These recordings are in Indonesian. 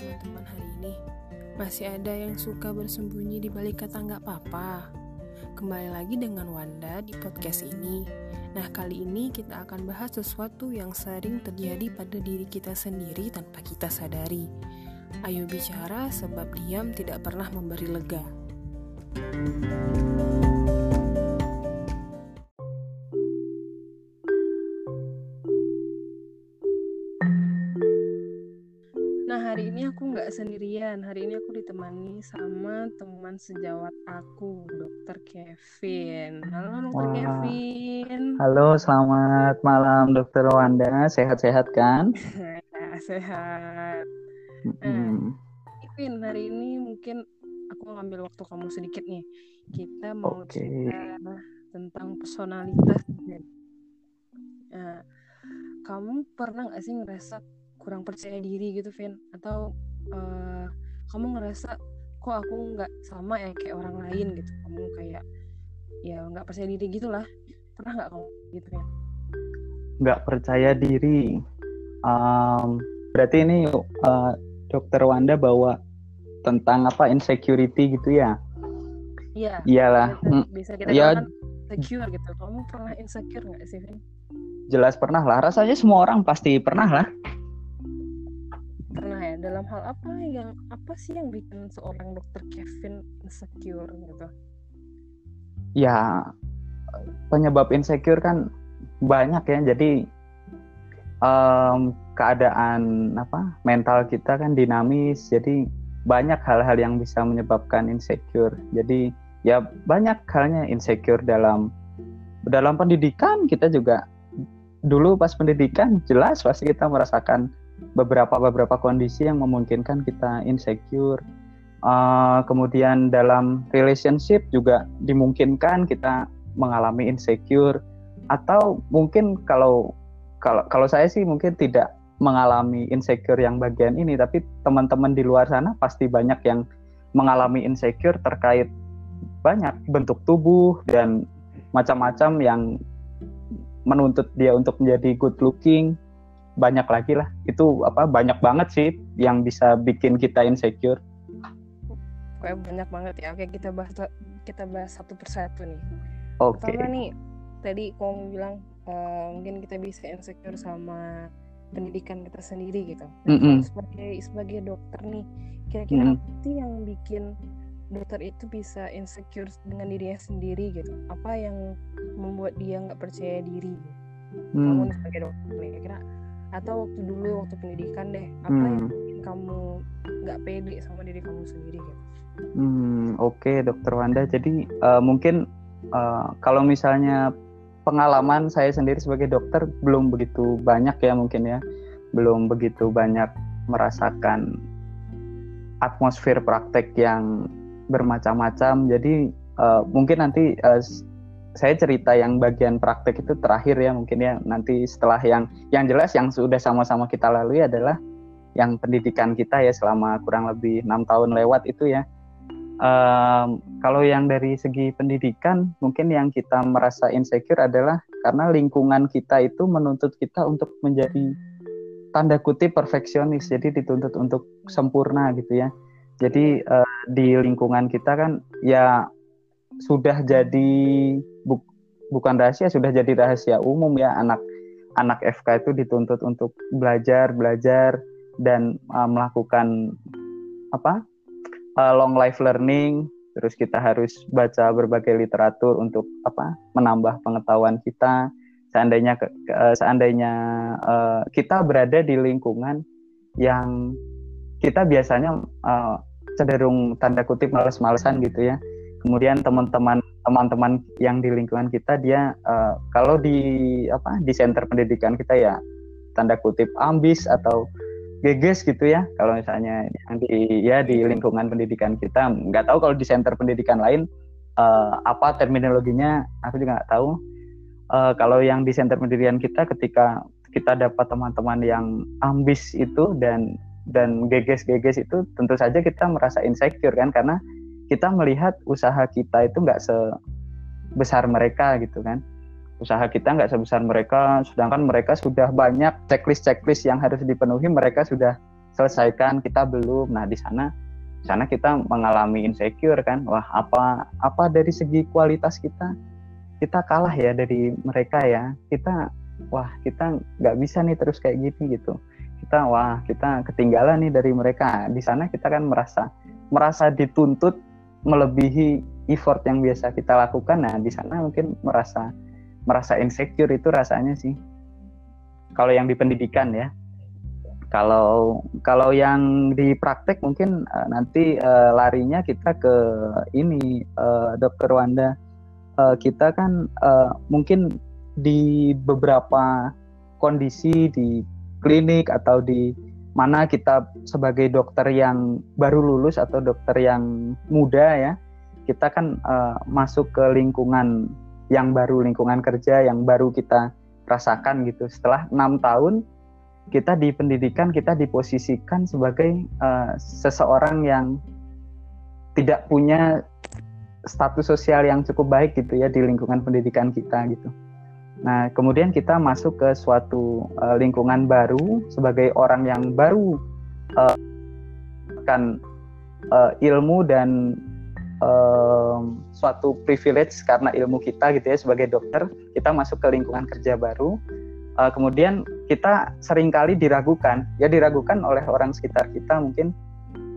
teman-teman hari ini? Masih ada yang suka bersembunyi di balik kata nggak apa-apa? Kembali lagi dengan Wanda di podcast ini. Nah, kali ini kita akan bahas sesuatu yang sering terjadi pada diri kita sendiri tanpa kita sadari. Ayo bicara sebab diam tidak pernah memberi lega. hari nggak sendirian. Hari ini aku ditemani sama teman sejawat aku, Dokter Kevin. Halo, Dokter Wah. Kevin. Halo, selamat malam, Dokter Wanda. Sehat-sehat kan? sehat. Nah, Kevin, hari ini mungkin aku ngambil waktu kamu sedikit nih. Kita mau okay. cerita tentang personalitas. Nah, kamu pernah nggak sih ngerasa kurang percaya diri gitu Vin atau uh, kamu ngerasa kok aku nggak sama ya kayak orang lain? gitu. Kamu kayak ya nggak percaya diri gitulah. Pernah nggak kamu gitu kan nggak percaya diri. Um, berarti ini uh, dokter Wanda bawa tentang apa insecurity gitu ya? Iya. Iyalah. Bisa, bisa kita ya, insecure gitu. Kamu pernah insecure nggak sih Vin jelas pernah lah. Rasanya semua orang pasti pernah lah dalam hal apa yang apa sih yang bikin seorang dokter Kevin insecure gitu? Ya penyebab insecure kan banyak ya. Jadi um, keadaan apa mental kita kan dinamis. Jadi banyak hal-hal yang bisa menyebabkan insecure. Jadi ya banyak halnya insecure dalam dalam pendidikan kita juga dulu pas pendidikan jelas pasti kita merasakan beberapa beberapa kondisi yang memungkinkan kita insecure. Uh, kemudian dalam relationship juga dimungkinkan kita mengalami insecure atau mungkin kalau kalau kalau saya sih mungkin tidak mengalami insecure yang bagian ini tapi teman-teman di luar sana pasti banyak yang mengalami insecure terkait banyak bentuk tubuh dan macam-macam yang menuntut dia untuk menjadi good looking banyak lagi lah itu apa banyak banget sih yang bisa bikin kita insecure kayak banyak banget ya oke kita bahas kita bahas satu persatu nih oke okay. nih tadi kamu bilang uh, mungkin kita bisa insecure sama pendidikan kita sendiri gitu mm -hmm. sebagai sebagai dokter nih kira-kira mm -hmm. apa sih yang bikin dokter itu bisa insecure dengan dirinya sendiri gitu apa yang membuat dia nggak percaya diri mm. kamu sebagai dokter kira-kira atau waktu dulu waktu pendidikan deh apa hmm. yang kamu nggak pede sama diri kamu sendiri gitu? Hmm oke okay, dokter Wanda. Jadi uh, mungkin uh, kalau misalnya pengalaman saya sendiri sebagai dokter belum begitu banyak ya mungkin ya. Belum begitu banyak merasakan atmosfer praktek yang bermacam-macam. Jadi uh, mungkin nanti uh, saya cerita yang bagian praktek itu terakhir ya mungkin ya. Nanti setelah yang yang jelas yang sudah sama-sama kita lalui adalah yang pendidikan kita ya selama kurang lebih enam tahun lewat itu ya. Um, kalau yang dari segi pendidikan mungkin yang kita merasa insecure adalah karena lingkungan kita itu menuntut kita untuk menjadi tanda kutip perfeksionis. Jadi dituntut untuk sempurna gitu ya. Jadi uh, di lingkungan kita kan ya sudah jadi bu, bukan rahasia sudah jadi rahasia umum ya. Anak anak FK itu dituntut untuk belajar belajar dan uh, melakukan apa uh, long life learning. Terus kita harus baca berbagai literatur untuk apa menambah pengetahuan kita. Seandainya ke, uh, seandainya uh, kita berada di lingkungan yang kita biasanya uh, cenderung tanda kutip males-malesan gitu ya kemudian teman-teman teman-teman yang di lingkungan kita dia uh, kalau di apa di center pendidikan kita ya tanda kutip ambis atau geges gitu ya. Kalau misalnya yang di ya di lingkungan pendidikan kita nggak tahu kalau di center pendidikan lain uh, apa terminologinya aku juga nggak tahu. Uh, kalau yang di center pendidikan kita ketika kita dapat teman-teman yang ambis itu dan dan geges-geges itu tentu saja kita merasa insecure kan karena kita melihat usaha kita itu nggak sebesar mereka gitu kan. Usaha kita nggak sebesar mereka sedangkan mereka sudah banyak checklist checklist yang harus dipenuhi mereka sudah selesaikan kita belum. Nah di sana sana kita mengalami insecure kan. Wah apa apa dari segi kualitas kita? Kita kalah ya dari mereka ya. Kita wah kita nggak bisa nih terus kayak gini gitu. Kita wah kita ketinggalan nih dari mereka. Di sana kita kan merasa merasa dituntut melebihi effort yang biasa kita lakukan nah di sana mungkin merasa merasa insecure itu rasanya sih. Kalau yang di pendidikan ya. Kalau kalau yang di praktek mungkin uh, nanti uh, larinya kita ke ini uh, dokter Wanda. Uh, kita kan uh, mungkin di beberapa kondisi di klinik atau di mana kita sebagai dokter yang baru lulus atau dokter yang muda ya kita kan uh, masuk ke lingkungan yang baru lingkungan kerja yang baru kita rasakan gitu setelah enam tahun kita di pendidikan kita diposisikan sebagai uh, seseorang yang tidak punya status sosial yang cukup baik gitu ya di lingkungan pendidikan kita gitu. Nah, kemudian kita masuk ke suatu uh, lingkungan baru sebagai orang yang baru uh, uh, ilmu dan uh, suatu privilege karena ilmu kita gitu ya sebagai dokter, kita masuk ke lingkungan kerja baru. Uh, kemudian kita sering kali diragukan ya diragukan oleh orang sekitar kita mungkin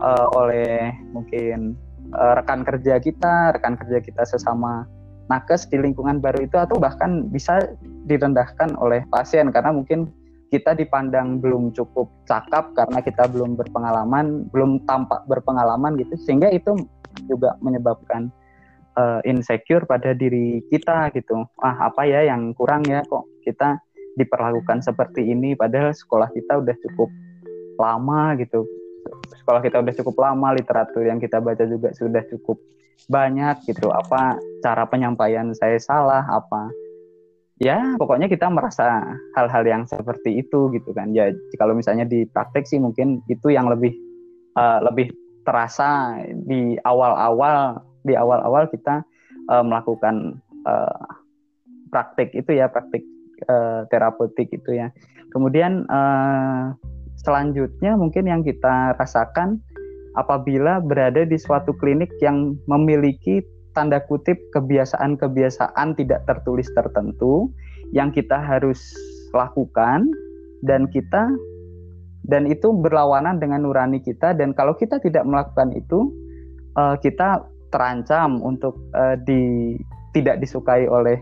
uh, oleh mungkin uh, rekan kerja kita rekan kerja kita sesama nakes di lingkungan baru itu atau bahkan bisa direndahkan oleh pasien. Karena mungkin kita dipandang belum cukup cakap karena kita belum berpengalaman belum tampak berpengalaman gitu. Sehingga itu juga menyebabkan uh, insecure pada diri kita gitu. Ah apa ya yang kurang ya kok kita diperlakukan seperti ini padahal sekolah kita udah cukup lama gitu sekolah kita udah cukup lama literatur yang kita baca juga sudah cukup banyak gitu. Apa cara penyampaian saya salah apa? Ya pokoknya kita merasa hal-hal yang seperti itu gitu kan. Ya kalau misalnya di praktek sih mungkin itu yang lebih uh, lebih terasa di awal-awal di awal-awal kita uh, melakukan uh, praktik itu ya praktik uh, terapeutik itu ya. Kemudian uh, selanjutnya mungkin yang kita rasakan apabila berada di suatu klinik yang memiliki tanda kutip kebiasaan-kebiasaan tidak tertulis tertentu yang kita harus lakukan dan kita dan itu berlawanan dengan nurani kita dan kalau kita tidak melakukan itu uh, kita terancam untuk uh, di tidak disukai oleh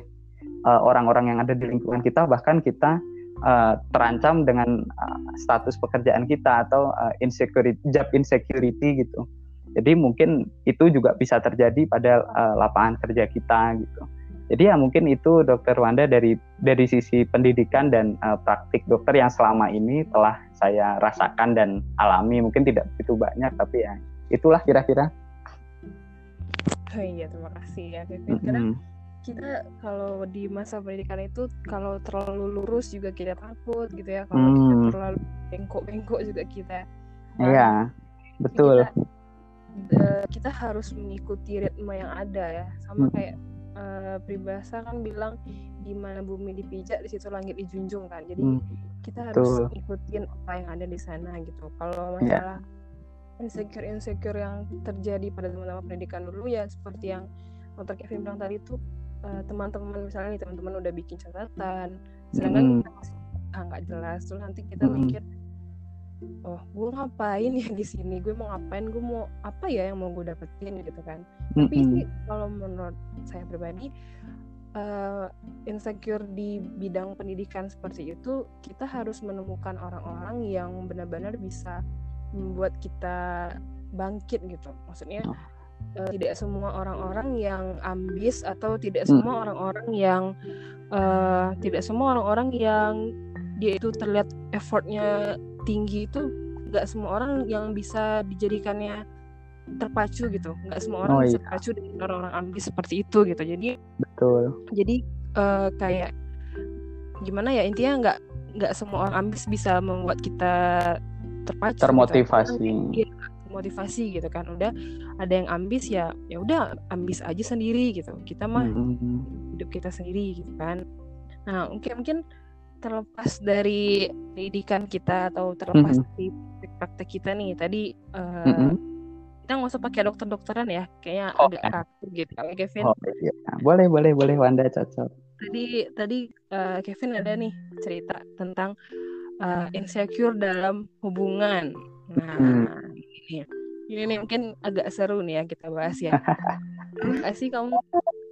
Eh, orang-orang uh, yang ada di lingkungan kita bahkan kita uh, terancam dengan uh, status pekerjaan kita atau uh, insecurity job insecurity gitu. Jadi mungkin itu juga bisa terjadi pada uh, lapangan kerja kita gitu. Jadi ya mungkin itu dokter Wanda dari dari sisi pendidikan dan uh, praktik dokter yang selama ini telah saya rasakan dan alami. Mungkin tidak begitu banyak tapi ya itulah kira-kira. Oh iya terima kasih ya Mm -hmm kita kalau di masa pendidikan itu kalau terlalu lurus juga kita takut gitu ya kalau hmm. kita terlalu bengkok-bengkok juga kita iya betul kita, uh, kita harus mengikuti ritme yang ada ya sama hmm. kayak uh, peribahasa kan bilang di mana bumi dipijak di situ langit dijunjung kan jadi hmm. kita harus ikutin apa yang ada di sana gitu kalau iya. masalah yeah. insecure insecure yang terjadi pada teman-teman pendidikan dulu ya seperti yang Dr. Kevin bilang tadi tuh uh, teman-teman misalnya nih teman-teman udah bikin catatan sedangkan mm. kita masih ah, nggak jelas terus nanti kita mm. mikir oh gue ngapain ya di sini gue mau ngapain gue mau apa ya yang mau gue dapetin gitu kan mm-hmm. tapi sih kalau menurut saya pribadi uh, insecure di bidang pendidikan seperti itu kita harus menemukan orang-orang yang benar-benar bisa membuat kita bangkit gitu maksudnya oh uh, tidak semua orang-orang yang ambis atau tidak semua hmm. orang-orang hmm. yang uh, tidak semua orang-orang yang dia itu terlihat effortnya tinggi itu nggak semua orang yang bisa dijadikannya terpacu gitu nggak semua orang oh, bisa iya. terpacu dengan orang-orang ambis seperti itu gitu jadi betul jadi uh, kayak gimana ya intinya nggak nggak semua orang ambis bisa membuat kita terpacu gitu. termotivasi gitu motivasi gitu kan udah ada yang ambis ya ya udah ambis aja sendiri gitu kita mah mm-hmm. hidup kita sendiri gitu kan nah mungkin mungkin terlepas dari pendidikan kita atau terlepas mm -hmm. dari praktek kita nih tadi uh, mm -hmm. kita nggak usah pakai dokter-dokteran ya kayaknya oh, agak kaku gitu kalau Kevin oh, iya. boleh boleh boleh Wanda cocok tadi tadi uh, Kevin ada nih cerita tentang uh, insecure dalam hubungan nah hmm. ini ini nih mungkin agak seru nih ya kita bahas ya. Gak sih kamu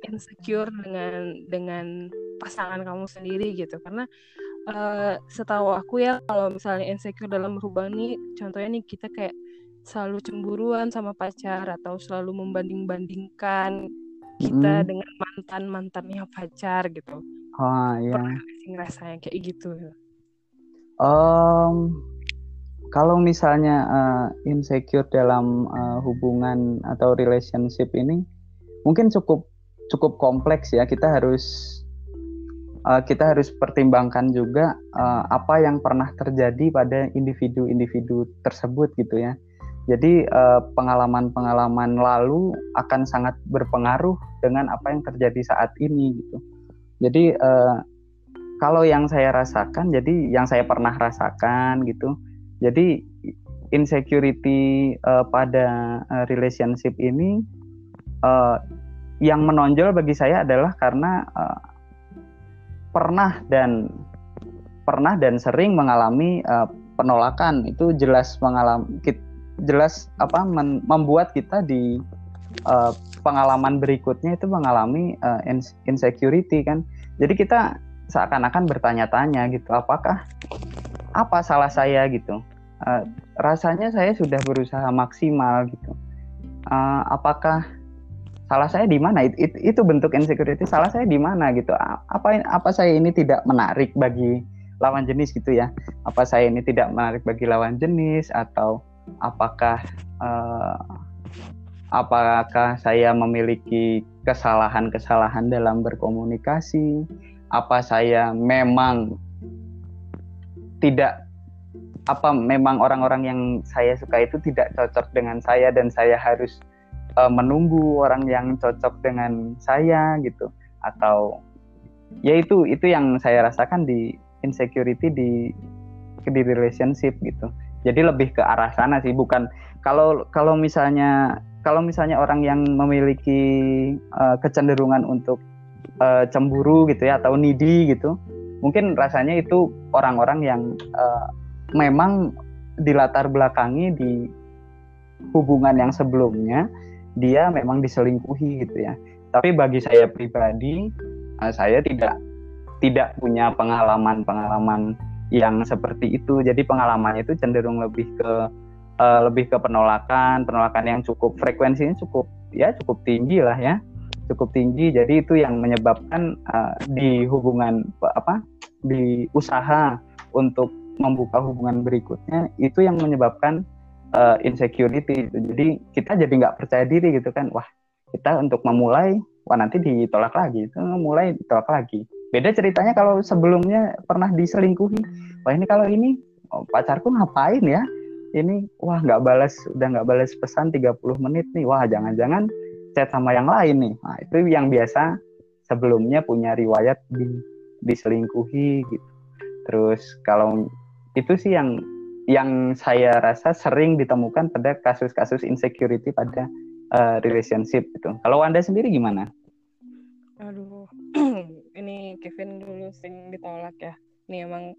insecure dengan dengan pasangan kamu sendiri gitu? Karena uh, setahu aku ya kalau misalnya insecure dalam hubungan nih contohnya nih kita kayak selalu cemburuan sama pacar atau selalu membanding-bandingkan kita hmm. dengan mantan mantannya pacar gitu. Oh iya. Pernah rasanya kayak gitu? Um, kalau misalnya uh, insecure dalam uh, hubungan atau relationship ini mungkin cukup cukup kompleks ya. Kita harus uh, kita harus pertimbangkan juga uh, apa yang pernah terjadi pada individu-individu tersebut gitu ya. Jadi pengalaman-pengalaman uh, lalu akan sangat berpengaruh dengan apa yang terjadi saat ini gitu. Jadi uh, kalau yang saya rasakan jadi yang saya pernah rasakan gitu jadi insecurity uh, pada uh, relationship ini uh, yang menonjol bagi saya adalah karena uh, pernah dan pernah dan sering mengalami uh, penolakan. Itu jelas mengalami jelas apa men, membuat kita di uh, pengalaman berikutnya itu mengalami uh, insecurity kan. Jadi kita seakan-akan bertanya-tanya gitu apakah apa salah saya gitu. Uh, rasanya saya sudah berusaha maksimal gitu. Uh, apakah salah saya di mana? Itu, itu, itu bentuk insecurity salah saya di mana gitu. Apa apa saya ini tidak menarik bagi lawan jenis gitu ya? Apa saya ini tidak menarik bagi lawan jenis? Atau apakah uh, apakah saya memiliki kesalahan-kesalahan dalam berkomunikasi? Apa saya memang tidak apa memang orang-orang yang saya suka itu tidak cocok dengan saya dan saya harus uh, menunggu orang yang cocok dengan saya gitu. Atau ya itu itu yang saya rasakan di insecurity di di relationship gitu. Jadi lebih ke arah sana sih bukan kalau kalau misalnya kalau misalnya orang yang memiliki uh, kecenderungan untuk uh, cemburu gitu ya atau needy gitu mungkin rasanya itu orang-orang yang uh, memang dilatar belakangi di hubungan yang sebelumnya dia memang diselingkuhi gitu ya. Tapi bagi saya pribadi, uh, saya tidak tidak punya pengalaman-pengalaman yang seperti itu. Jadi pengalamannya itu cenderung lebih ke uh, lebih ke penolakan, penolakan yang cukup frekuensinya cukup ya cukup tinggi lah ya, cukup tinggi. Jadi itu yang menyebabkan uh, di hubungan apa di usaha untuk membuka hubungan berikutnya itu yang menyebabkan uh, insecurity gitu. Jadi kita jadi nggak percaya diri gitu kan. Wah, kita untuk memulai, wah nanti ditolak lagi. Itu mulai ditolak lagi. Beda ceritanya kalau sebelumnya pernah diselingkuhi. Wah ini kalau ini oh, pacarku ngapain ya? Ini wah nggak balas, udah nggak balas pesan 30 menit nih. Wah jangan-jangan chat sama yang lain nih. Nah, itu yang biasa sebelumnya punya riwayat di diselingkuhi gitu. Terus kalau itu sih yang yang saya rasa sering ditemukan pada kasus-kasus insecurity pada uh, relationship itu. Kalau Anda sendiri gimana? Aduh, ini Kevin dulu sering ditolak ya. Ini emang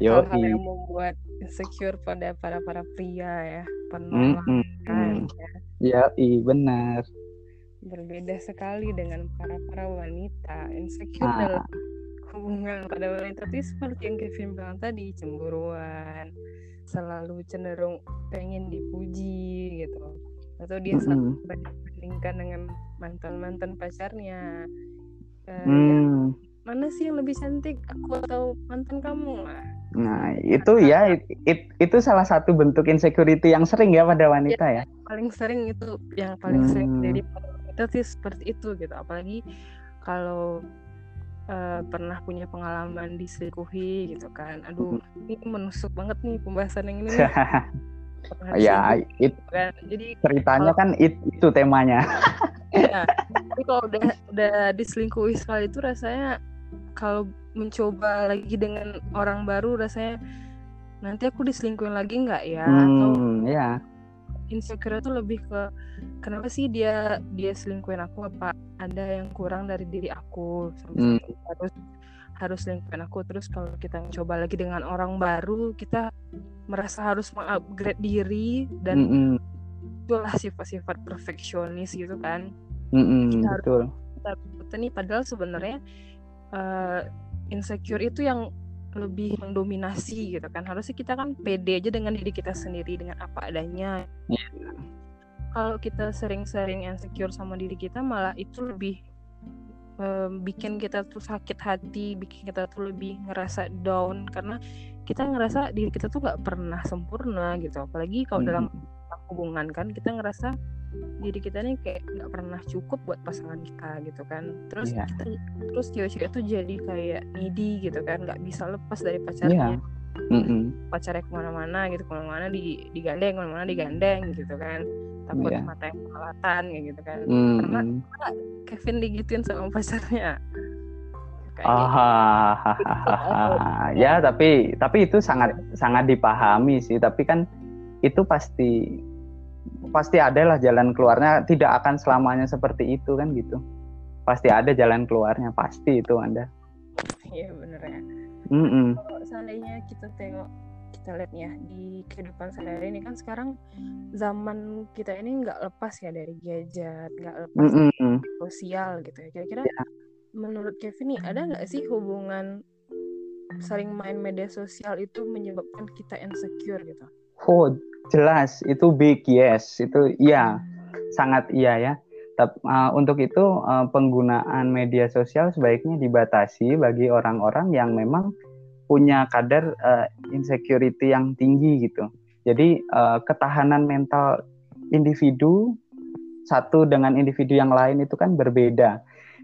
Yo, hal-hal yang membuat insecure pada para para pria ya, penolakan mm, mm, ya. Ya, iya benar. Berbeda sekali dengan para para wanita insecure ah. dalam hubungan pada wanita itu seperti yang Kevin bilang tadi cemburuan selalu cenderung pengen dipuji gitu atau dia mm -hmm. bandingkan dengan mantan mantan pacarnya uh, mm. mana sih yang lebih cantik aku atau mantan kamu nah itu ya it, it, itu salah satu bentuk insecurity yang sering ya pada wanita ya, ya. paling sering itu yang paling hmm. sering dari wanita sih seperti itu gitu apalagi kalau uh, pernah punya pengalaman diselingkuhi gitu kan. Aduh ini menusuk banget nih pembahasan yang ini ya it, kan. jadi ceritanya kalau, kan it, itu temanya. Ya, tapi kalau udah udah diselingkuhi sekali itu rasanya kalau mencoba lagi dengan orang baru rasanya nanti aku diselingkuhin lagi nggak ya? Hmm, atau ya insecure itu lebih ke kenapa sih dia dia selingkuhin aku? Apa ada yang kurang dari diri aku? Sampai hmm. harus harus selingkuhin aku. Terus kalau kita coba lagi dengan orang baru kita merasa harus mengupgrade diri dan mm -hmm. itulah sifat-sifat perfeksionis gitu kan. Mm -hmm, kita betul. kita nih padahal sebenarnya uh, insecure itu yang lebih mendominasi gitu kan harusnya kita kan pede aja dengan diri kita sendiri dengan apa adanya yeah. kalau kita sering-sering insecure sama diri kita malah itu lebih um, bikin kita tuh sakit hati bikin kita tuh lebih ngerasa down karena kita ngerasa diri kita tuh gak pernah sempurna gitu apalagi kalau mm -hmm. dalam hubungan kan kita ngerasa diri kita nih kayak nggak pernah cukup buat pasangan kita gitu kan terus yeah. kita terus cewek-cewek tuh jadi kayak needy gitu kan nggak bisa lepas dari pacarnya yeah. mm -hmm. pacarnya ke mana-mana gitu ke mana-mana di digandeng ke mana-mana digandeng gitu kan takut yeah. mata yang kelatan gitu kan mm -hmm. karena, karena Kevin digituin sama pacarnya Ah, ya tapi tapi itu sangat sangat dipahami sih tapi kan itu pasti pasti ada lah jalan keluarnya. Tidak akan selamanya seperti itu kan gitu. Pasti ada jalan keluarnya. Pasti itu anda iya bener ya. Mm -mm. kalau seandainya kita tengok kita lihat ya di kehidupan sehari ini kan sekarang zaman kita ini nggak lepas ya dari gadget nggak lepas mm -mm. dari sosial gitu ya. Kira-kira yeah. menurut Kevin nih ada nggak sih hubungan sering main media sosial itu menyebabkan kita insecure gitu oh jelas. Itu big yes. Itu iya. Sangat iya ya. Tapi uh, untuk itu uh, penggunaan media sosial sebaiknya dibatasi bagi orang-orang yang memang punya kadar uh, insecurity yang tinggi gitu. Jadi uh, ketahanan mental individu satu dengan individu yang lain itu kan berbeda.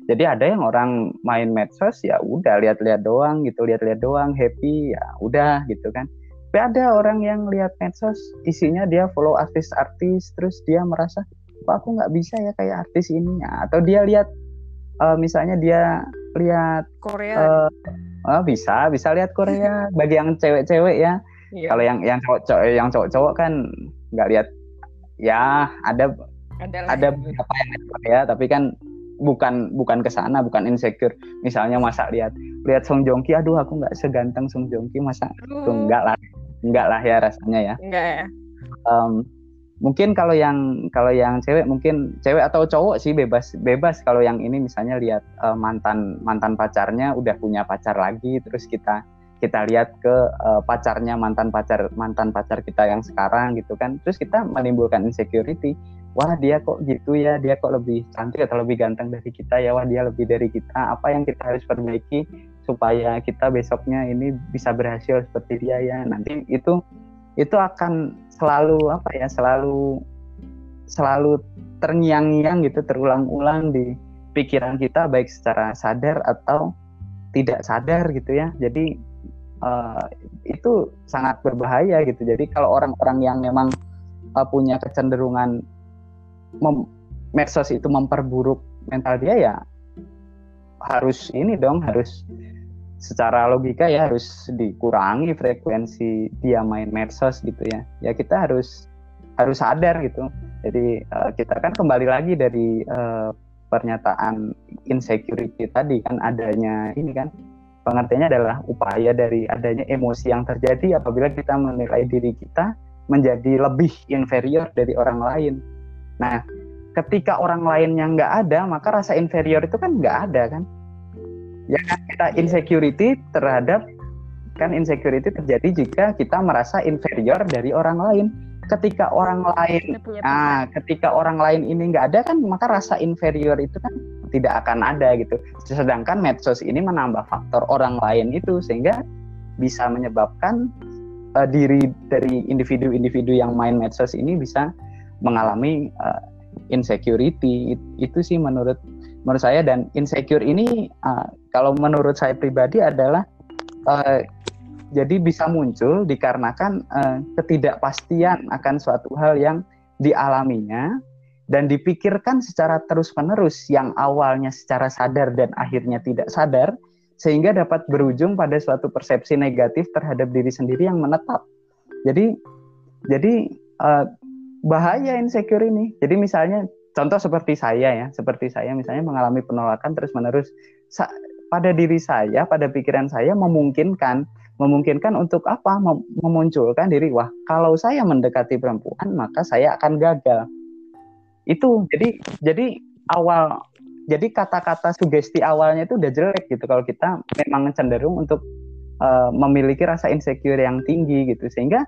Jadi ada yang orang main medsos ya udah lihat-lihat doang gitu lihat-lihat doang happy ya udah gitu kan tapi ada orang yang lihat medsos isinya dia follow artis-artis terus dia merasa kok aku nggak bisa ya kayak artis ini? Ya. atau dia lihat uh, misalnya dia lihat Korea. uh, uh, bisa bisa lihat Korea. Bagi yang cewek-cewek ya. Iya. kalau yang yang cowok yang cowok-cowok kan nggak lihat. Ya ada ada, ada beberapa yang lihat Korea tapi kan bukan bukan ke sana bukan insecure. Misalnya masa lihat lihat Song Joong Ki aduh aku nggak seganteng Song Joong Ki masa tuh enggak lah enggak lah ya rasanya ya. Enggak ya. Um, mungkin kalau yang kalau yang cewek mungkin cewek atau cowok sih bebas bebas kalau yang ini misalnya lihat uh, mantan mantan pacarnya udah punya pacar lagi terus kita kita lihat ke uh, pacarnya mantan pacar mantan pacar kita yang sekarang gitu kan. Terus kita menimbulkan insecurity. Wah dia kok gitu ya? Dia kok lebih cantik atau lebih ganteng dari kita ya? Wah dia lebih dari kita. Apa yang kita harus perbaiki supaya kita besoknya ini bisa berhasil seperti dia ya. Nanti itu itu akan selalu apa ya selalu selalu terngiang-ngiang gitu terulang-ulang di pikiran kita baik secara sadar atau tidak sadar gitu ya. Jadi uh, itu sangat berbahaya gitu. Jadi kalau orang-orang yang memang uh, punya kecenderungan mem medsos itu memperburuk mental dia ya harus ini dong harus secara logika ya harus dikurangi frekuensi dia main medsos gitu ya. Ya kita harus harus sadar gitu. Jadi uh, kita kan kembali lagi dari uh, pernyataan insecurity tadi kan adanya ini kan pengertiannya adalah upaya dari adanya emosi yang terjadi apabila kita menilai diri kita menjadi lebih inferior dari orang lain. Nah ketika orang lain yang nggak ada maka rasa inferior itu kan nggak ada kan ya kan kita insecurity terhadap kan insecurity terjadi jika kita merasa inferior dari orang lain. Ketika orang lain ah ketika orang lain ini nggak ada kan maka rasa inferior itu kan tidak akan ada gitu. Sedangkan medsos ini menambah faktor orang lain itu sehingga bisa menyebabkan uh, diri dari individu-individu yang main medsos ini bisa mengalami uh, insecurity. Itu sih menurut menurut saya dan insecure ini uh, kalau menurut saya pribadi adalah uh, jadi bisa muncul dikarenakan uh, ketidakpastian akan suatu hal yang dialaminya dan dipikirkan secara terus-menerus yang awalnya secara sadar dan akhirnya tidak sadar sehingga dapat berujung pada suatu persepsi negatif terhadap diri sendiri yang menetap. Jadi jadi uh, bahaya insecure ini. Jadi misalnya contoh seperti saya ya, seperti saya misalnya mengalami penolakan terus-menerus pada diri saya, pada pikiran saya memungkinkan memungkinkan untuk apa? Mem memunculkan diri wah, kalau saya mendekati perempuan maka saya akan gagal. Itu jadi jadi awal jadi kata-kata sugesti awalnya itu udah jelek gitu kalau kita memang cenderung untuk uh, memiliki rasa insecure yang tinggi gitu sehingga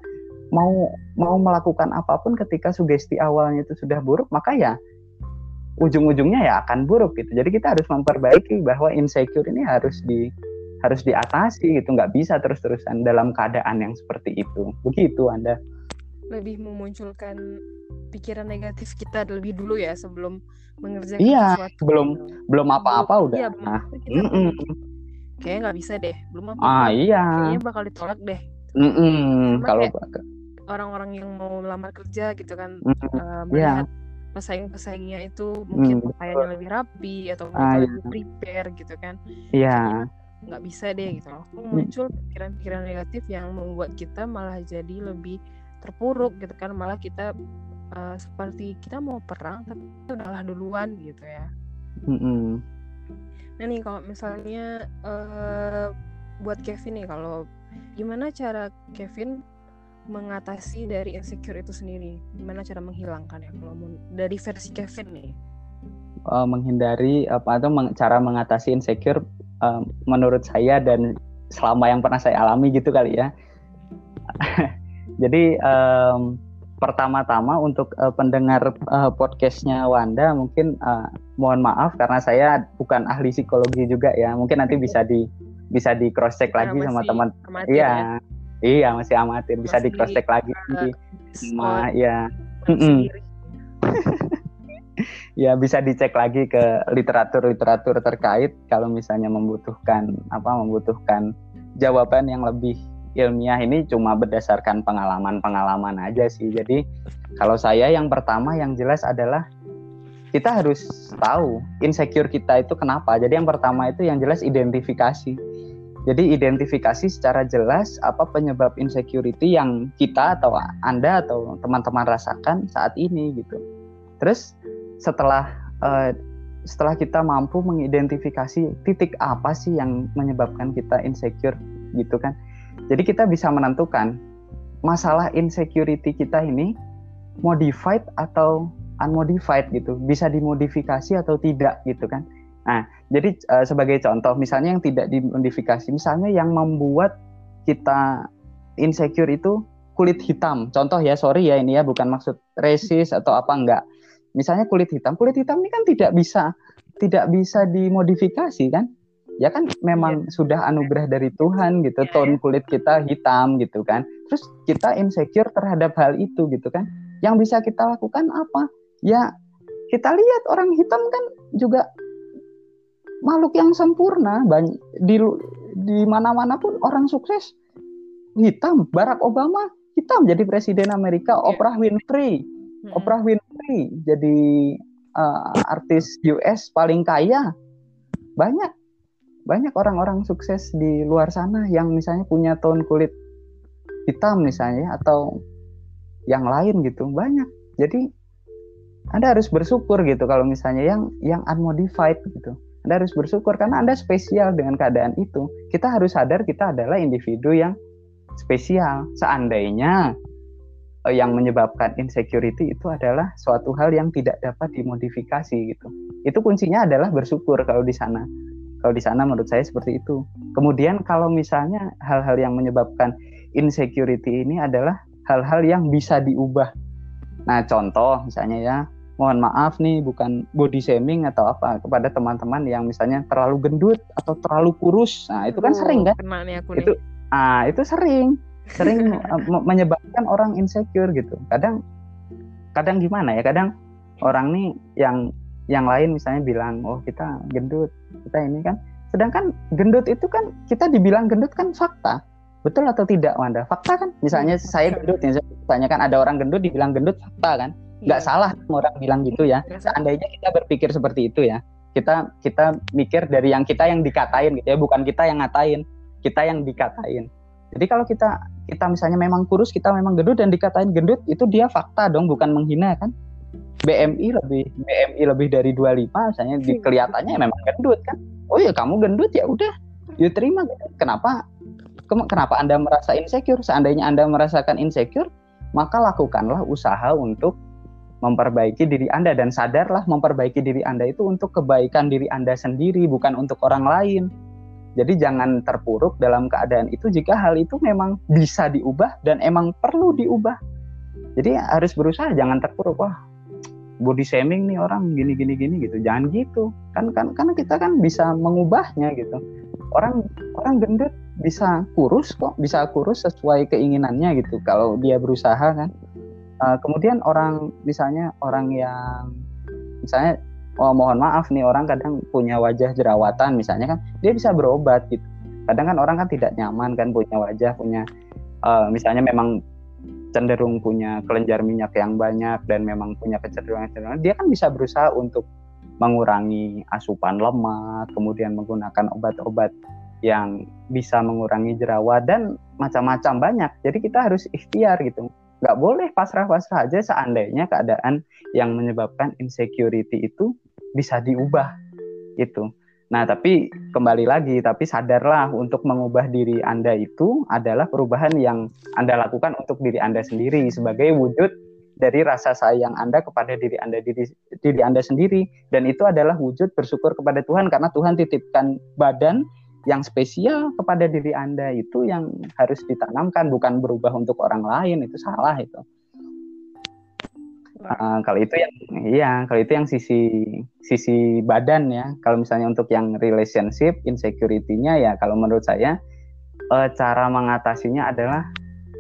mau mau melakukan apa pun ketika sugesti awalnya itu sudah buruk maka ya ujung-ujungnya ya akan buruk gitu jadi kita harus memperbaiki bahwa insecure ini harus di harus diatasi gitu nggak bisa terus-terusan dalam keadaan yang seperti itu begitu anda lebih memunculkan pikiran negatif kita lebih dulu ya sebelum mengerjakan iya, sesuatu. belum belum apa-apa udah. Iya, nah, mm -mm. kayaknya nggak bisa deh, belum apa. Ah iya. Kayaknya bakal ditolak deh. Mm -mm. Kalau orang-orang yang mau melamar kerja gitu kan mm -mm. uh, melihat yeah. Pesaing-pesaingnya itu mungkin mm, pakaiannya lebih rapi atau ah, lebih iya. prepare gitu kan. Iya. Yeah nggak bisa deh gitu loh muncul pikiran-pikiran negatif yang membuat kita malah jadi lebih terpuruk gitu kan malah kita uh, seperti kita mau perang tapi udahlah duluan gitu ya mm-hmm. nah nih kalau misalnya uh, buat Kevin nih kalau gimana cara Kevin mengatasi dari insecure itu sendiri. Gimana cara menghilangkan ya kalau dari versi Kevin nih? Uh, menghindari apa atau meng, cara mengatasi insecure uh, menurut saya dan selama yang pernah saya alami gitu kali ya. Jadi um, pertama-tama untuk uh, pendengar uh, podcastnya Wanda mungkin uh, mohon maaf karena saya bukan ahli psikologi juga ya. Mungkin nanti bisa di bisa di cross check lagi sama teman iya. ya? Iya masih amatir. Bisa di cross check lagi uh, sama ya ya bisa dicek lagi ke literatur-literatur terkait kalau misalnya membutuhkan apa membutuhkan jawaban yang lebih ilmiah. Ini cuma berdasarkan pengalaman-pengalaman aja sih. Jadi kalau saya yang pertama yang jelas adalah kita harus tahu insecure kita itu kenapa. Jadi yang pertama itu yang jelas identifikasi. Jadi identifikasi secara jelas apa penyebab insecurity yang kita atau Anda atau teman-teman rasakan saat ini gitu. Terus setelah uh, setelah kita mampu mengidentifikasi titik apa sih yang menyebabkan kita insecure gitu kan jadi kita bisa menentukan masalah insecurity kita ini modified atau unmodified gitu, bisa dimodifikasi atau tidak gitu kan. Nah, jadi uh, sebagai contoh misalnya yang tidak dimodifikasi, misalnya yang membuat kita insecure itu kulit hitam. Contoh ya, sorry ya ini ya bukan maksud resis atau apa enggak. Misalnya kulit hitam, kulit hitam ini kan tidak bisa tidak bisa dimodifikasi kan? ya kan memang yeah. sudah anugerah dari Tuhan gitu yeah, tone kulit kita hitam gitu kan terus kita insecure terhadap hal itu gitu kan yang bisa kita lakukan apa ya kita lihat orang hitam kan juga makhluk yang sempurna. Banyak di di mana-mana pun orang sukses. Hitam Barack Obama hitam jadi presiden Amerika yeah. Oprah Winfrey. Hmm. Oprah Winfrey jadi uh, artis US paling kaya. Banyak banyak orang-orang sukses di luar sana yang misalnya punya tone kulit hitam misalnya atau yang lain gitu. Banyak. Jadi anda harus bersyukur gitu kalau misalnya yang yang unmodified gitu anda harus bersyukur karena anda spesial dengan keadaan itu kita harus sadar kita adalah individu yang spesial seandainya eh, yang menyebabkan insecurity itu adalah suatu hal yang tidak dapat dimodifikasi gitu itu kuncinya adalah bersyukur kalau di sana kalau di sana menurut saya seperti itu. Kemudian kalau misalnya hal-hal yang menyebabkan insecurity ini adalah hal-hal yang bisa diubah. Nah, contoh misalnya ya, mohon maaf nih bukan body shaming atau apa kepada teman-teman yang misalnya terlalu gendut atau terlalu kurus. Nah, itu kan oh, sering kan? Kena nih aku nih. Itu ah, itu sering sering menyebabkan orang insecure gitu. Kadang kadang gimana ya? Kadang orang nih yang yang lain misalnya bilang oh kita gendut kita ini kan sedangkan gendut itu kan kita dibilang gendut kan fakta betul atau tidak Wanda fakta kan misalnya ya, saya gendut ya misalnya kan ada orang gendut dibilang gendut fakta kan nggak ya. salah orang bilang gitu ya. Seandainya kita berpikir seperti itu ya kita kita mikir dari yang kita yang dikatain gitu ya bukan kita yang ngatain kita yang dikatain. Jadi kalau kita kita misalnya memang kurus kita memang gendut dan dikatain gendut itu dia fakta dong bukan menghina kan. BMI lebih BMI lebih dari 25 misalnya di kelihatannya memang gendut kan. Oh ya kamu gendut ya udah ya terima kenapa kenapa Anda merasa insecure? Seandainya Anda merasakan insecure maka lakukanlah usaha untuk memperbaiki diri Anda dan sadarlah memperbaiki diri Anda itu untuk kebaikan diri Anda sendiri bukan untuk orang lain. Jadi jangan terpuruk dalam keadaan itu jika hal itu memang bisa diubah dan emang perlu diubah. Jadi harus berusaha jangan terpuruk wah body shaming nih orang gini gini gini gitu. Jangan gitu. Kan kan karena kita kan bisa mengubahnya gitu. Orang orang gendut bisa kurus kok, bisa kurus sesuai keinginannya gitu kalau dia berusaha kan Uh, kemudian orang misalnya orang yang misalnya oh mohon maaf nih orang kadang punya wajah jerawatan misalnya kan dia bisa berobat gitu. Kadang kan orang kan tidak nyaman kan punya wajah punya uh, misalnya memang cenderung punya kelenjar minyak yang banyak dan memang punya kecenderungan dia kan bisa berusaha untuk mengurangi asupan lemak, kemudian menggunakan obat-obat yang bisa mengurangi jerawat dan macam-macam banyak. Jadi kita harus ikhtiar gitu nggak boleh pasrah-pasrah aja seandainya keadaan yang menyebabkan insecurity itu bisa diubah itu. Nah, tapi kembali lagi, tapi sadarlah untuk mengubah diri Anda itu adalah perubahan yang Anda lakukan untuk diri Anda sendiri sebagai wujud dari rasa sayang Anda kepada diri Anda diri, diri Anda sendiri dan itu adalah wujud bersyukur kepada Tuhan karena Tuhan titipkan badan yang spesial kepada diri Anda itu yang harus ditanamkan bukan berubah untuk orang lain itu salah itu. Uh, kalau itu yang iya kalau itu yang sisi sisi badan ya. Kalau misalnya untuk yang relationship insecurity-nya ya kalau menurut saya uh, cara mengatasinya adalah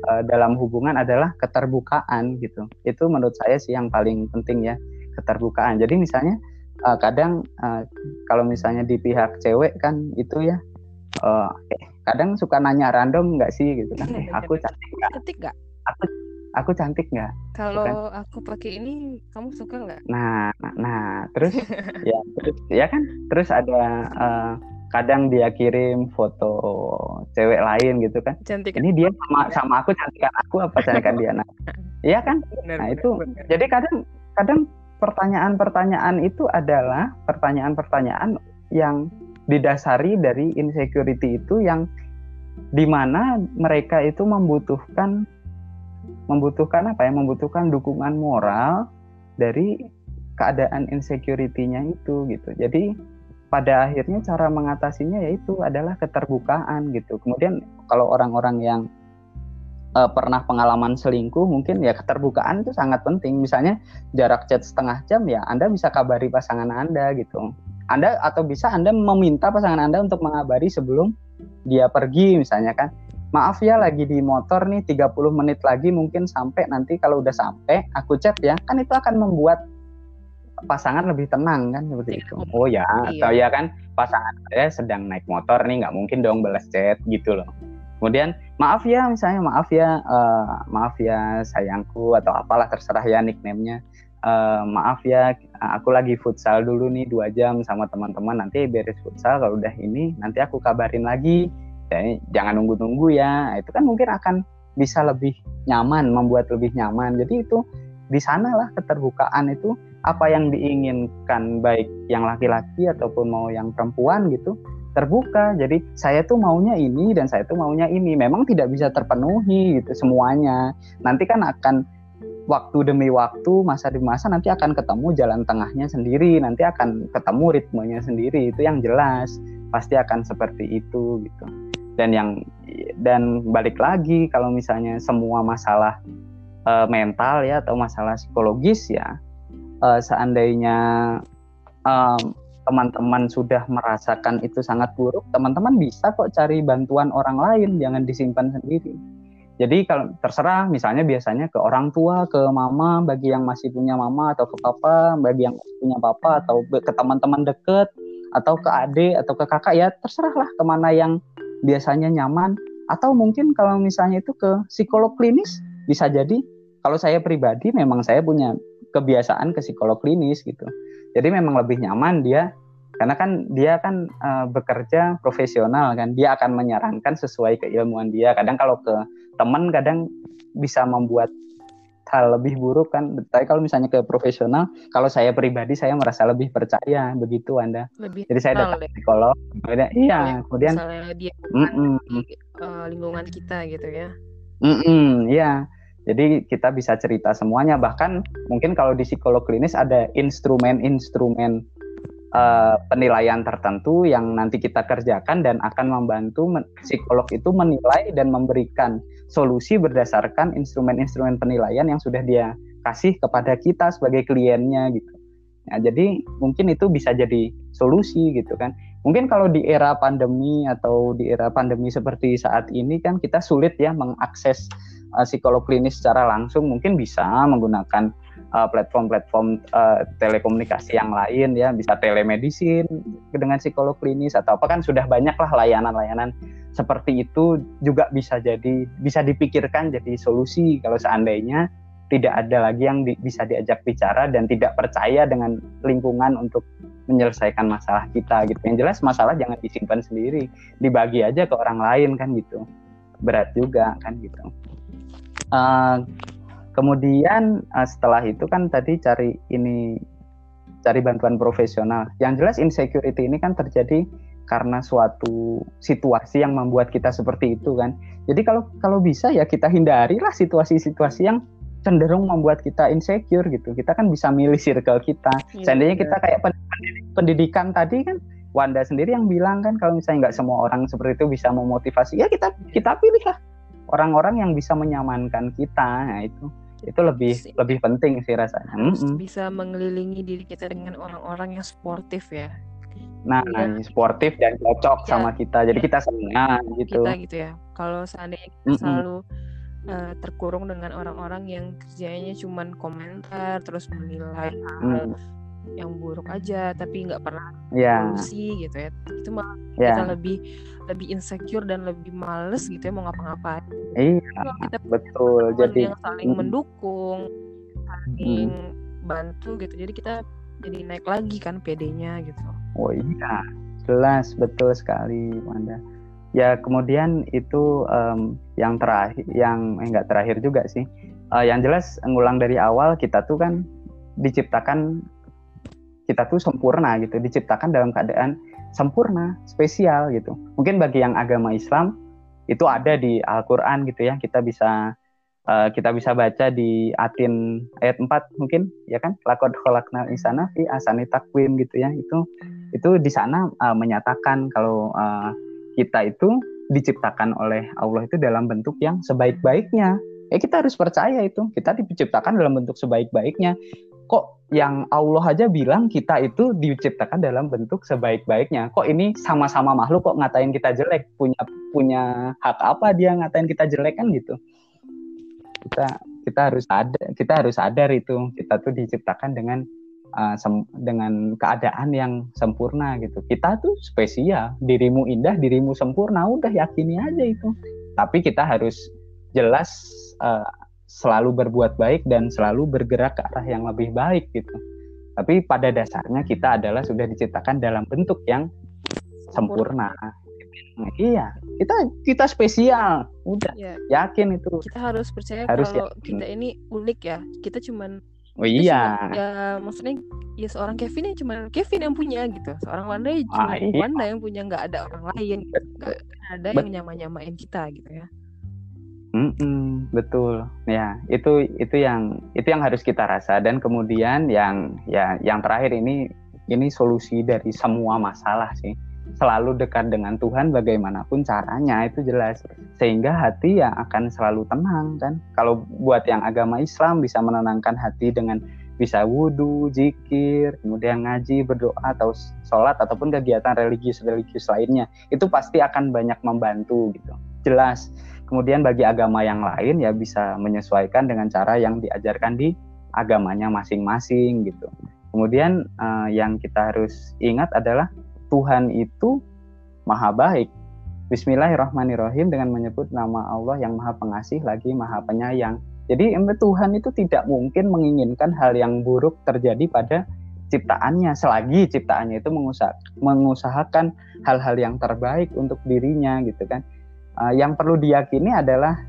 uh, dalam hubungan adalah keterbukaan gitu. Itu menurut saya sih yang paling penting ya keterbukaan. Jadi misalnya uh, kadang uh, kalau misalnya di pihak cewek kan itu ya uh, kadang suka nanya random nggak sih gitu kan? Eh, aku cantik nggak? Cantik nggak? Aku aku cantik nggak? Kalau gitu kan? aku pakai ini kamu suka nggak? Nah nah terus ya terus ya kan? Terus ada uh, kadang dia kirim foto cewek lain gitu kan? Cantik ini dia sama sama aku cantikan aku apa cantikan dia? Nah iya kan? Bener, nah itu bener. jadi kadang kadang pertanyaan-pertanyaan itu adalah pertanyaan-pertanyaan yang didasari dari insecurity itu yang di mana mereka itu membutuhkan membutuhkan apa ya? Membutuhkan dukungan moral dari keadaan insecurity-nya itu gitu. Jadi pada akhirnya cara mengatasinya yaitu adalah keterbukaan gitu. Kemudian kalau orang-orang yang uh, pernah pengalaman selingkuh mungkin ya keterbukaan itu sangat penting misalnya jarak chat setengah jam ya anda bisa kabari pasangan anda gitu anda atau bisa Anda meminta pasangan Anda untuk mengabari sebelum dia pergi misalnya kan. Maaf ya lagi di motor nih 30 menit lagi mungkin sampai nanti kalau udah sampai aku chat ya. Kan itu akan membuat pasangan lebih tenang kan seperti itu. Oh ya, iya. atau ya kan pasangan saya sedang naik motor nih nggak mungkin dong balas chat gitu loh. Kemudian maaf ya misalnya maaf ya uh, maaf ya sayangku atau apalah terserah ya nicknamenya. Uh, maaf ya aku lagi futsal dulu nih dua jam sama teman-teman nanti beres futsal kalau udah ini nanti aku kabarin lagi. Jadi jangan nunggu-nunggu ya. Itu kan mungkin akan bisa lebih nyaman membuat lebih nyaman. Jadi itu di sanalah keterbukaan itu apa yang diinginkan baik yang laki-laki ataupun mau yang perempuan gitu terbuka. Jadi saya tuh maunya ini dan saya tuh maunya ini. Memang tidak bisa terpenuhi gitu semuanya. Nanti kan akan waktu demi waktu, masa demi masa nanti akan ketemu jalan tengahnya sendiri, nanti akan ketemu ritmenya sendiri. Itu yang jelas, pasti akan seperti itu gitu. Dan yang dan balik lagi kalau misalnya semua masalah uh, mental ya atau masalah psikologis ya uh, seandainya um, teman-teman sudah merasakan itu sangat buruk, teman-teman bisa kok cari bantuan orang lain, jangan disimpan sendiri. Jadi kalau terserah misalnya biasanya ke orang tua, ke mama bagi yang masih punya mama atau ke papa bagi yang punya papa atau ke teman-teman deket atau ke adik atau ke kakak ya terserahlah ke mana yang biasanya nyaman atau mungkin kalau misalnya itu ke psikolog klinis bisa jadi kalau saya pribadi memang saya punya kebiasaan ke psikolog klinis gitu. Jadi memang lebih nyaman dia karena kan dia kan uh, bekerja profesional kan. Dia akan menyarankan sesuai keilmuan dia. Kadang kalau ke teman kadang bisa membuat hal lebih buruk kan. Tapi kalau misalnya ke profesional kalau saya pribadi saya merasa lebih percaya. Begitu anda. Lebih jadi saya datang ke psikolog kemudian iya kemudian dia mm -mm. Di, uh, lingkungan kita gitu ya. Mm -mm, iya jadi kita bisa cerita semuanya bahkan mungkin kalau di psikolog klinis ada instrumen-instrumen uh, penilaian tertentu yang nanti kita kerjakan dan akan membantu psikolog itu menilai dan memberikan solusi berdasarkan instrumen-instrumen penilaian yang sudah dia kasih kepada kita sebagai kliennya gitu. Nah, jadi mungkin itu bisa jadi solusi gitu kan. Mungkin kalau di era pandemi atau di era pandemi seperti saat ini kan kita sulit ya mengakses uh, psikolog klinis secara langsung, mungkin bisa menggunakan Eh, platform-platform uh, telekomunikasi yang lain ya bisa telemedicine dengan psikolog klinis atau apa kan sudah banyak lah layanan-layanan seperti itu juga bisa jadi bisa dipikirkan jadi solusi kalau seandainya tidak ada lagi yang di, bisa diajak bicara dan tidak percaya dengan lingkungan untuk menyelesaikan masalah kita gitu. Yang jelas masalah jangan disimpan sendiri, dibagi aja ke orang lain kan gitu. Berat juga kan gitu. Uh, Kemudian uh, setelah itu kan tadi cari ini cari bantuan profesional. Yang jelas insecurity ini kan terjadi karena suatu situasi yang membuat kita seperti itu kan. Jadi kalau kalau bisa ya kita hindarilah situasi-situasi yang cenderung membuat kita insecure gitu. Kita kan bisa milih circle kita. Iya, Seandainya kita kayak pendidikan tadi kan Wanda sendiri yang bilang kan kalau misalnya nggak semua orang seperti itu bisa memotivasi, ya kita kita pilih lah orang-orang yang bisa menyamankan kita nah itu itu lebih lebih penting sih rasanya harus mm bisa mengelilingi diri kita dengan orang-orang yang sportif ya nah ya. sportif dan cocok ya. sama kita jadi ya. kita senang gitu kita gitu ya kalau seandainya kita mm -mm. selalu uh, terkurung dengan orang-orang yang kerjanya cuman komentar terus menilai mm yang buruk aja tapi nggak pernah yeah. solusi gitu ya itu malah yeah. kita lebih lebih insecure dan lebih males gitu ya mau ngapa-ngapain. Iya kita betul. jadi yang saling mendukung saling hmm. bantu gitu jadi kita jadi naik lagi kan PD-nya gitu. Oh iya. Jelas betul sekali Wanda. Ya kemudian itu um, yang terakhir yang enggak eh, terakhir juga sih. Uh, yang jelas ngulang dari awal kita tuh kan diciptakan kita tuh sempurna gitu, diciptakan dalam keadaan sempurna, spesial gitu. Mungkin bagi yang agama Islam itu ada di Al-Qur'an gitu ya. Kita bisa uh, kita bisa baca di Atin ayat 4 mungkin ya kan lakod khalaqnal insana fi asani takwim gitu ya. Itu itu di sana uh, menyatakan kalau uh, kita itu diciptakan oleh Allah itu dalam bentuk yang sebaik-baiknya. Ya kita harus percaya itu. Kita diciptakan dalam bentuk sebaik-baiknya kok yang Allah aja bilang kita itu diciptakan dalam bentuk sebaik-baiknya. Kok ini sama-sama makhluk kok ngatain kita jelek? Punya punya hak apa dia ngatain kita jelek kan gitu. Kita kita harus ada kita harus sadar itu kita tuh diciptakan dengan uh, sem dengan keadaan yang sempurna gitu. Kita tuh spesial, dirimu indah, dirimu sempurna, udah yakini aja itu. Tapi kita harus jelas uh, selalu berbuat baik dan selalu bergerak ke arah yang lebih baik gitu. Tapi pada dasarnya kita adalah sudah diciptakan dalam bentuk yang sempurna. Nah, iya, kita kita spesial, udah ya. yakin itu. Kita harus percaya harus kalau yakin. kita ini unik ya. Kita cuman Oh iya. Cuman, ya maksudnya ya seorang Kevin yang cuma Kevin yang punya gitu. Seorang Wanda ya cuma ah, iya. Wanda yang punya nggak ada orang lain. Gak ada yang nyama-nyamain kita gitu ya. Mm-mm, betul. Ya itu itu yang itu yang harus kita rasa. Dan kemudian yang ya yang terakhir ini ini solusi dari semua masalah sih. Selalu dekat dengan Tuhan bagaimanapun caranya itu jelas. Sehingga hati ya akan selalu tenang kan? Kalau buat yang agama Islam bisa menenangkan hati dengan bisa wudhu, zikir, kemudian ngaji, berdoa atau sholat ataupun kegiatan religius-religius lainnya. Itu pasti akan banyak membantu gitu. Jelas Kemudian bagi agama yang lain ya bisa menyesuaikan dengan cara yang diajarkan di agamanya masing-masing gitu. Kemudian uh, yang kita harus ingat adalah Tuhan itu maha baik. Bismillahirrahmanirrahim dengan menyebut nama Allah yang maha pengasih lagi maha penyayang. Jadi Tuhan itu tidak mungkin menginginkan hal yang buruk terjadi pada ciptaannya selagi ciptaannya itu mengusah mengusahakan hal-hal yang terbaik untuk dirinya gitu kan uh, yang perlu diyakini adalah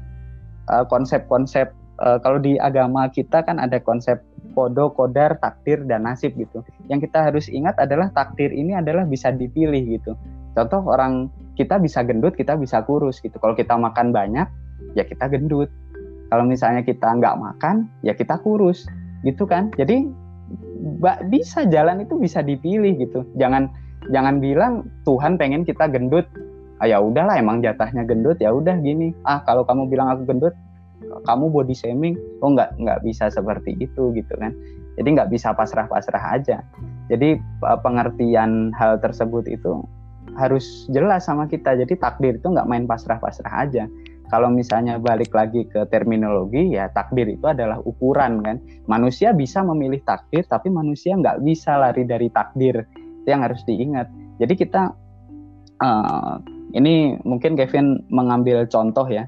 eh, konsep-konsep uh, kalau di agama kita kan ada konsep kodo kodar takdir dan nasib gitu. Yang kita harus ingat adalah takdir ini adalah bisa dipilih gitu. Contoh orang kita bisa gendut kita bisa kurus gitu. Kalau kita makan banyak ya kita gendut. Kalau misalnya kita nggak makan ya kita kurus gitu kan. Jadi bisa jalan itu bisa dipilih gitu. Jangan jangan bilang Tuhan pengen kita gendut ah, ya udahlah emang jatahnya gendut ya udah gini. Ah kalau kamu bilang aku gendut kamu body shaming? Oh nggak nggak bisa seperti itu gitu kan. Jadi nggak bisa pasrah-pasrah aja. Jadi pengertian hal tersebut itu harus jelas sama kita. Jadi takdir itu nggak main pasrah-pasrah aja. Kalau misalnya balik lagi ke terminologi ya takdir itu adalah ukuran kan. Manusia bisa memilih takdir tapi manusia nggak bisa lari dari takdir. Itu yang harus diingat. Jadi kita uh, ini mungkin Kevin mengambil contoh ya.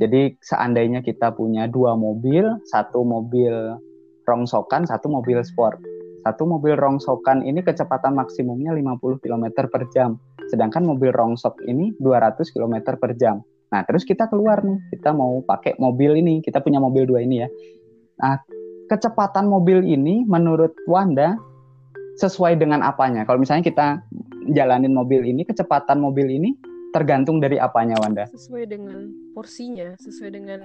Jadi seandainya kita punya dua mobil satu mobil rongsokan satu mobil sport. Satu mobil rongsokan ini kecepatan maksimumnya 50 km per jam. Sedangkan mobil rongsok ini 200 km per jam. Nah, terus kita keluar nih, kita mau pakai mobil ini, kita punya mobil dua ini ya. Nah, kecepatan mobil ini menurut Wanda sesuai dengan apanya? Kalau misalnya kita jalanin mobil ini, kecepatan mobil ini tergantung dari apanya, Wanda? Sesuai dengan porsinya, sesuai dengan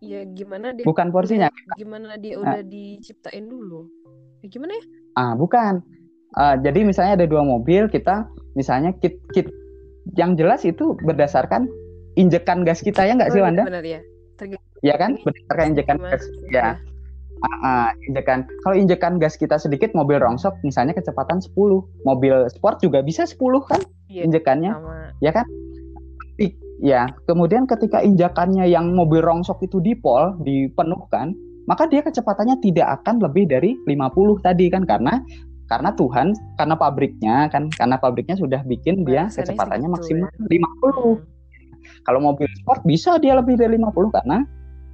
ya gimana dia Bukan porsinya. Gimana dia udah nah. diciptain dulu. Ya, gimana ya? Ah, bukan. Uh, jadi misalnya ada dua mobil, kita misalnya kit kit yang jelas itu berdasarkan injekan gas kita ya nggak sih Wanda? Benar ya. ya kan berdasarkan injekan gas ya. Uh, uh, injekan kalau injekan gas kita sedikit mobil rongsok misalnya kecepatan 10 mobil sport juga bisa 10 kan iya, injekannya sama. ya kan ya kemudian ketika injakannya yang mobil rongsok itu dipol dipenuhkan maka dia kecepatannya tidak akan lebih dari 50 tadi kan karena karena Tuhan karena pabriknya kan karena pabriknya sudah bikin dia kecepatannya maksimal ya. 50 hmm kalau mobil sport bisa dia lebih dari 50 karena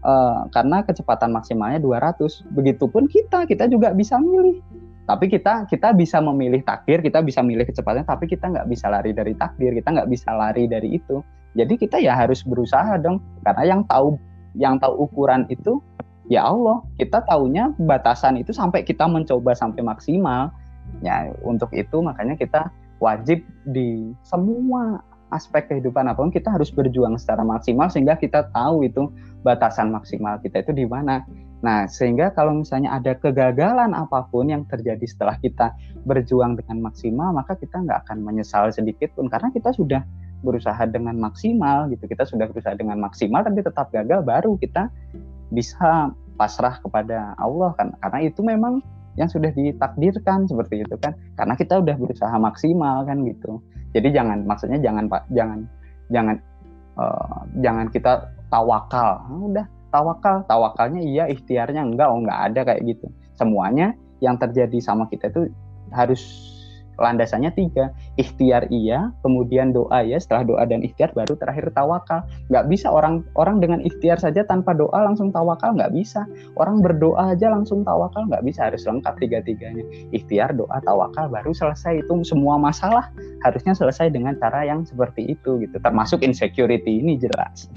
uh, karena kecepatan maksimalnya 200. Begitupun kita, kita juga bisa milih. Tapi kita kita bisa memilih takdir, kita bisa milih kecepatan, tapi kita nggak bisa lari dari takdir, kita nggak bisa lari dari itu. Jadi kita ya harus berusaha dong, karena yang tahu yang tahu ukuran itu ya Allah. Kita tahunya batasan itu sampai kita mencoba sampai maksimal. Ya untuk itu makanya kita wajib di semua aspek kehidupan apa pun kita harus berjuang secara maksimal sehingga kita tahu itu batasan maksimal kita itu di mana. Nah, sehingga kalau misalnya ada kegagalan apa pun yang terjadi setelah kita berjuang dengan maksimal, maka kita nggak akan menyesal sedikit pun karena kita sudah berusaha dengan maksimal gitu. Kita sudah berusaha dengan maksimal tapi tetap gagal baru kita bisa pasrah kepada Allah kan. Karena itu memang yang sudah ditakdirkan seperti itu kan. Karena kita udah berusaha maksimal kan gitu. Jadi jangan maksudnya jangan pak jangan jangan uh, jangan kita tawakal. Nah, udah tawakal. Tawakalnya iya ikhtiarnya enggak. Oh enggak ada kayak gitu. Semuanya yang terjadi sama kita itu harus landasannya tiga ikhtiar iya kemudian doa ya setelah doa dan ikhtiar baru terakhir tawakal. Nggak bisa orang orang dengan ikhtiar saja tanpa doa langsung tawakal nggak bisa. Orang berdoa aja langsung tawakal nggak bisa. Harus lengkap tiga tiganya ikhtiar doa tawakal baru selesai. Itu semua masalah harusnya selesai dengan cara yang seperti itu gitu. Termasuk insecurity ini jelas.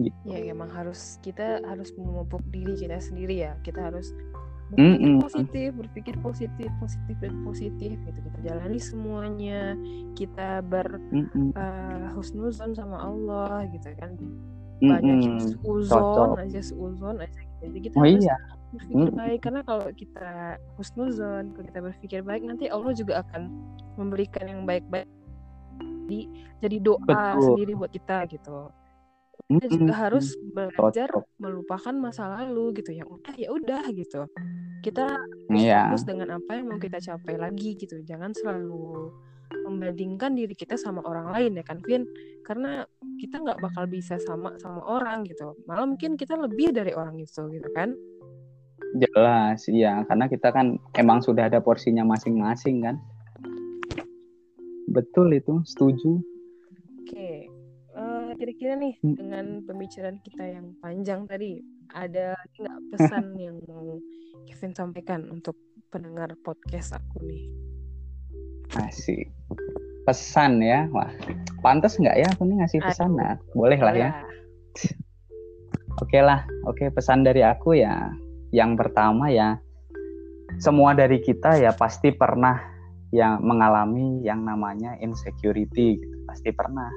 Gitu. ya emang harus kita harus memupuk diri kita sendiri ya. Kita harus berpikir mm positif berpikir positif positif dan positif gitu. Kita jalani semuanya. Kita ber mm uh, husnuzon sama Allah gitu kan. Banyak mm seuzon aja seuzon aja gitu. jadi kita oh, harus iya. berpikir mm baik. Karena kalau kita husnuzon kalau kita berpikir baik nanti Allah juga akan memberikan yang baik-baik. Jadi jadi doa Betul. sendiri buat kita gitu kita juga harus belajar melupakan masa lalu gitu ya. Udah ya udah gitu. Kita yeah. fokus dengan apa yang mau kita capai lagi gitu. Jangan selalu membandingkan diri kita sama orang lain ya kan Vin? Karena kita nggak bakal bisa sama sama orang gitu. Malah mungkin kita lebih dari orang itu gitu kan? Jelas iya. Karena kita kan emang sudah ada porsinya masing-masing kan? Betul itu setuju kira-kira nih hmm. dengan pembicaraan kita yang panjang tadi ada nggak pesan yang mau Kevin sampaikan untuk pendengar podcast aku nih? Asik. Pesan ya. Wah, pantas nggak ya aku nih ngasih pesan? Nah, boleh lah ya. Oke lah, oke pesan dari aku ya. Yang pertama ya, semua dari kita ya pasti pernah yang mengalami yang namanya insecurity, gitu. pasti pernah.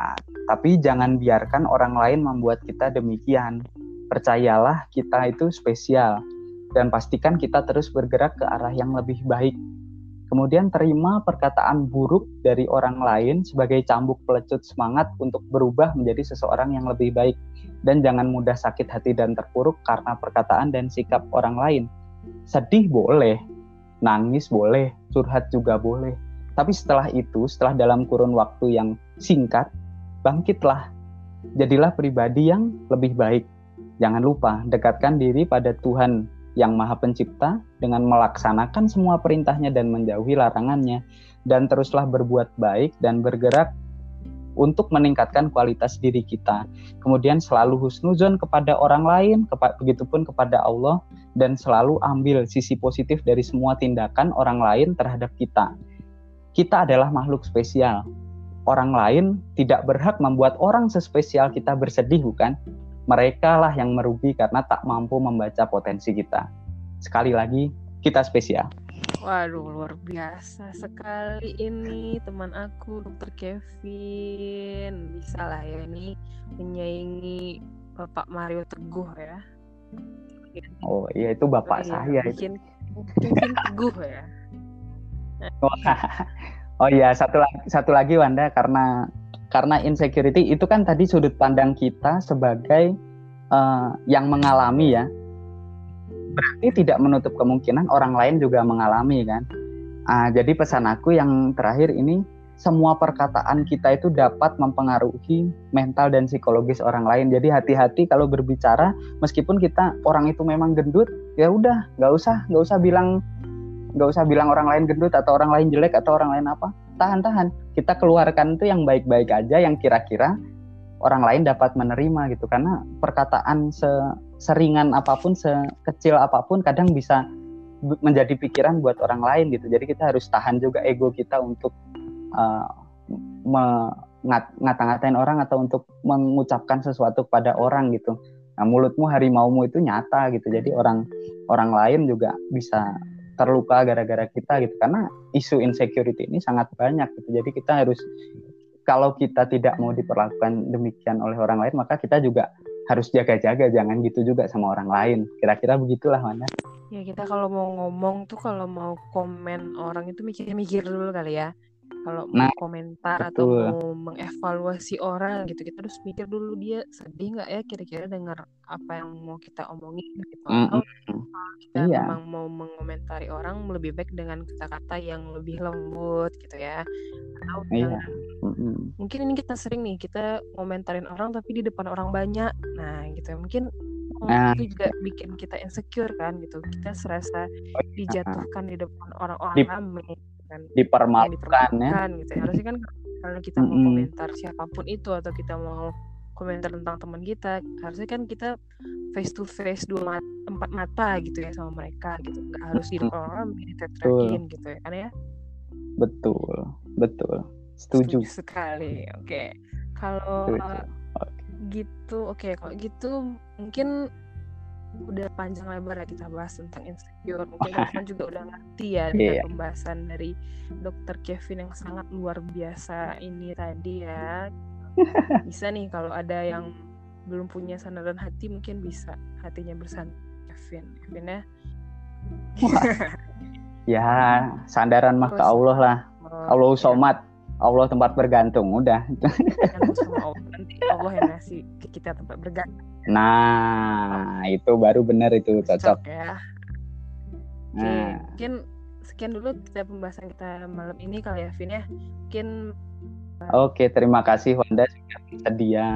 Nah, tapi jangan biarkan orang lain membuat kita demikian. Percayalah kita itu spesial dan pastikan kita terus bergerak ke arah yang lebih baik. Kemudian terima perkataan buruk dari orang lain sebagai cambuk pelecut semangat untuk berubah menjadi seseorang yang lebih baik dan jangan mudah sakit hati dan terpuruk karena perkataan dan sikap orang lain. Sedih boleh, nangis boleh, curhat juga boleh. Tapi setelah itu, setelah dalam kurun waktu yang singkat, bangkitlah. Jadilah pribadi yang lebih baik. Jangan lupa dekatkan diri pada Tuhan yang Maha Pencipta dengan melaksanakan semua perintahnya dan menjauhi larangannya dan teruslah berbuat baik dan bergerak untuk meningkatkan kualitas diri kita. Kemudian selalu husnuzon kepada orang lain, kepa begitupun kepada Allah dan selalu ambil sisi positif dari semua tindakan orang lain terhadap kita. Kita adalah makhluk spesial. Orang lain tidak berhak membuat orang sespesial kita bersedih, bukan? Mereka lah yang merugi karena tak mampu membaca potensi kita. Sekali lagi, kita spesial. Waduh, luar biasa sekali ini teman aku, Dokter Kevin. Bisa lah ya ini menyaingi Bapak Mario Teguh ya. Oh iya itu bapak oh, iya. saya bikin, itu. Bikin teguh ya. oh iya satu lagi satu lagi Wanda karena karena insecurity itu kan tadi sudut pandang kita sebagai uh, yang mengalami ya berarti tidak menutup kemungkinan orang lain juga mengalami kan. Uh, jadi pesan aku yang terakhir ini semua perkataan kita itu dapat mempengaruhi mental dan psikologis orang lain. Jadi hati-hati kalau berbicara, meskipun kita orang itu memang gendut, ya udah, nggak usah, nggak usah bilang, nggak usah bilang orang lain gendut atau orang lain jelek atau orang lain apa. Tahan-tahan, kita keluarkan itu yang baik-baik aja, yang kira-kira orang lain dapat menerima gitu. Karena perkataan se seringan apa pun, sekecil apa pun kadang bisa menjadi pikiran buat orang lain gitu. Jadi kita harus tahan juga ego kita untuk uh, ngata-ngatain orang atau untuk mengucapkan sesuatu kepada orang gitu. Nah, mulutmu harimaumu itu nyata gitu. Jadi orang orang lain juga bisa terluka gara-gara kita gitu. Karena isu insecurity ini sangat banyak gitu. Jadi kita harus kalau kita tidak mau diperlakukan demikian oleh orang lain, maka kita juga harus jaga-jaga jangan gitu juga sama orang lain kira-kira begitulah mana ya kita kalau mau ngomong tuh kalau mau komen orang itu mikir-mikir dulu kali ya kalau nah, mau komentar betul. atau mau mengevaluasi orang gitu kita harus mikir dulu dia sedih nggak ya kira-kira dengar apa yang mau kita omongin gitu mm -hmm. atau kita iya. memang mau mengomentari orang lebih baik dengan kata-kata yang lebih lembut gitu ya atau iya. mm -hmm. mungkin ini kita sering nih kita komentarin orang tapi di depan orang banyak nah gitu mungkin nah. itu juga bikin kita insecure kan gitu kita serasa oh, iya. dijatuhkan di depan orang-orang ramai kan dipermalukan ya gitu ya. harusnya kan kalau kita mm -hmm. mau komentar siapa pun itu atau kita mau komentar tentang teman kita harusnya kan kita face to face dua mata, empat mata gitu ya sama mereka gitu nggak harus di orang ditetrakin gitu ya kan ya betul betul setuju, setuju sekali oke okay. kalau okay. gitu oke okay, kalau gitu mungkin udah panjang lebar ya kita bahas tentang insecure. Mungkin teman juga udah ngerti ya dengan yeah. pembahasan dari dokter Kevin yang sangat luar biasa ini tadi ya. Bisa nih kalau ada yang belum punya sandaran hati mungkin bisa hatinya bersandar Kevin. Kevin ya. ya, sandaran mah ke Allah lah. Oh, Allah iya. somat. Allah tempat bergantung udah. Allah, nanti Allah yang ngasih kita tempat bergantung. Nah, itu baru benar itu cocok. ya. Oke, nah. mungkin sekian dulu kita pembahasan kita malam ini kali ya, Vin ya. Mungkin Oke, terima kasih Wanda sudah sedia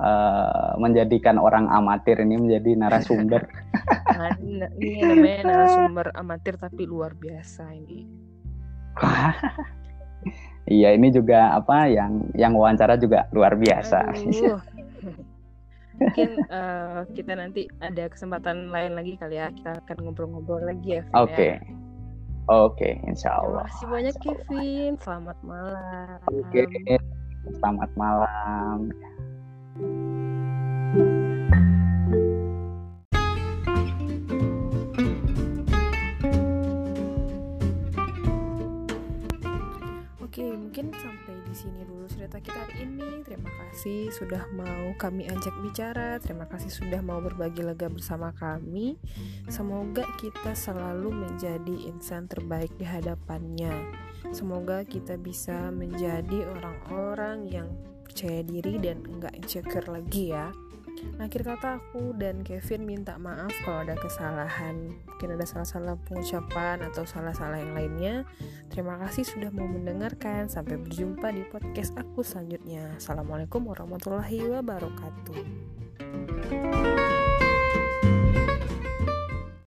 uh, menjadikan orang amatir ini menjadi narasumber. nah, ini namanya narasumber amatir tapi luar biasa ini. iya, ini juga apa yang yang wawancara juga luar biasa. Mungkin uh, kita nanti ada kesempatan lain lagi kali ya kita akan ngobrol-ngobrol lagi ya oke okay. ya. oke okay, insya Allah terima kasih banyak Kevin selamat malam oke okay. selamat malam mungkin sampai di sini dulu cerita kita hari ini. Terima kasih sudah mau kami ajak bicara. Terima kasih sudah mau berbagi lega bersama kami. Semoga kita selalu menjadi insan terbaik di hadapannya. Semoga kita bisa menjadi orang-orang yang percaya diri dan enggak insecure lagi ya. Akhir kata aku dan Kevin minta maaf kalau ada kesalahan, mungkin ada salah-salah pengucapan atau salah-salah yang lainnya. Terima kasih sudah mau mendengarkan. Sampai berjumpa di podcast aku selanjutnya. Assalamualaikum warahmatullahi wabarakatuh.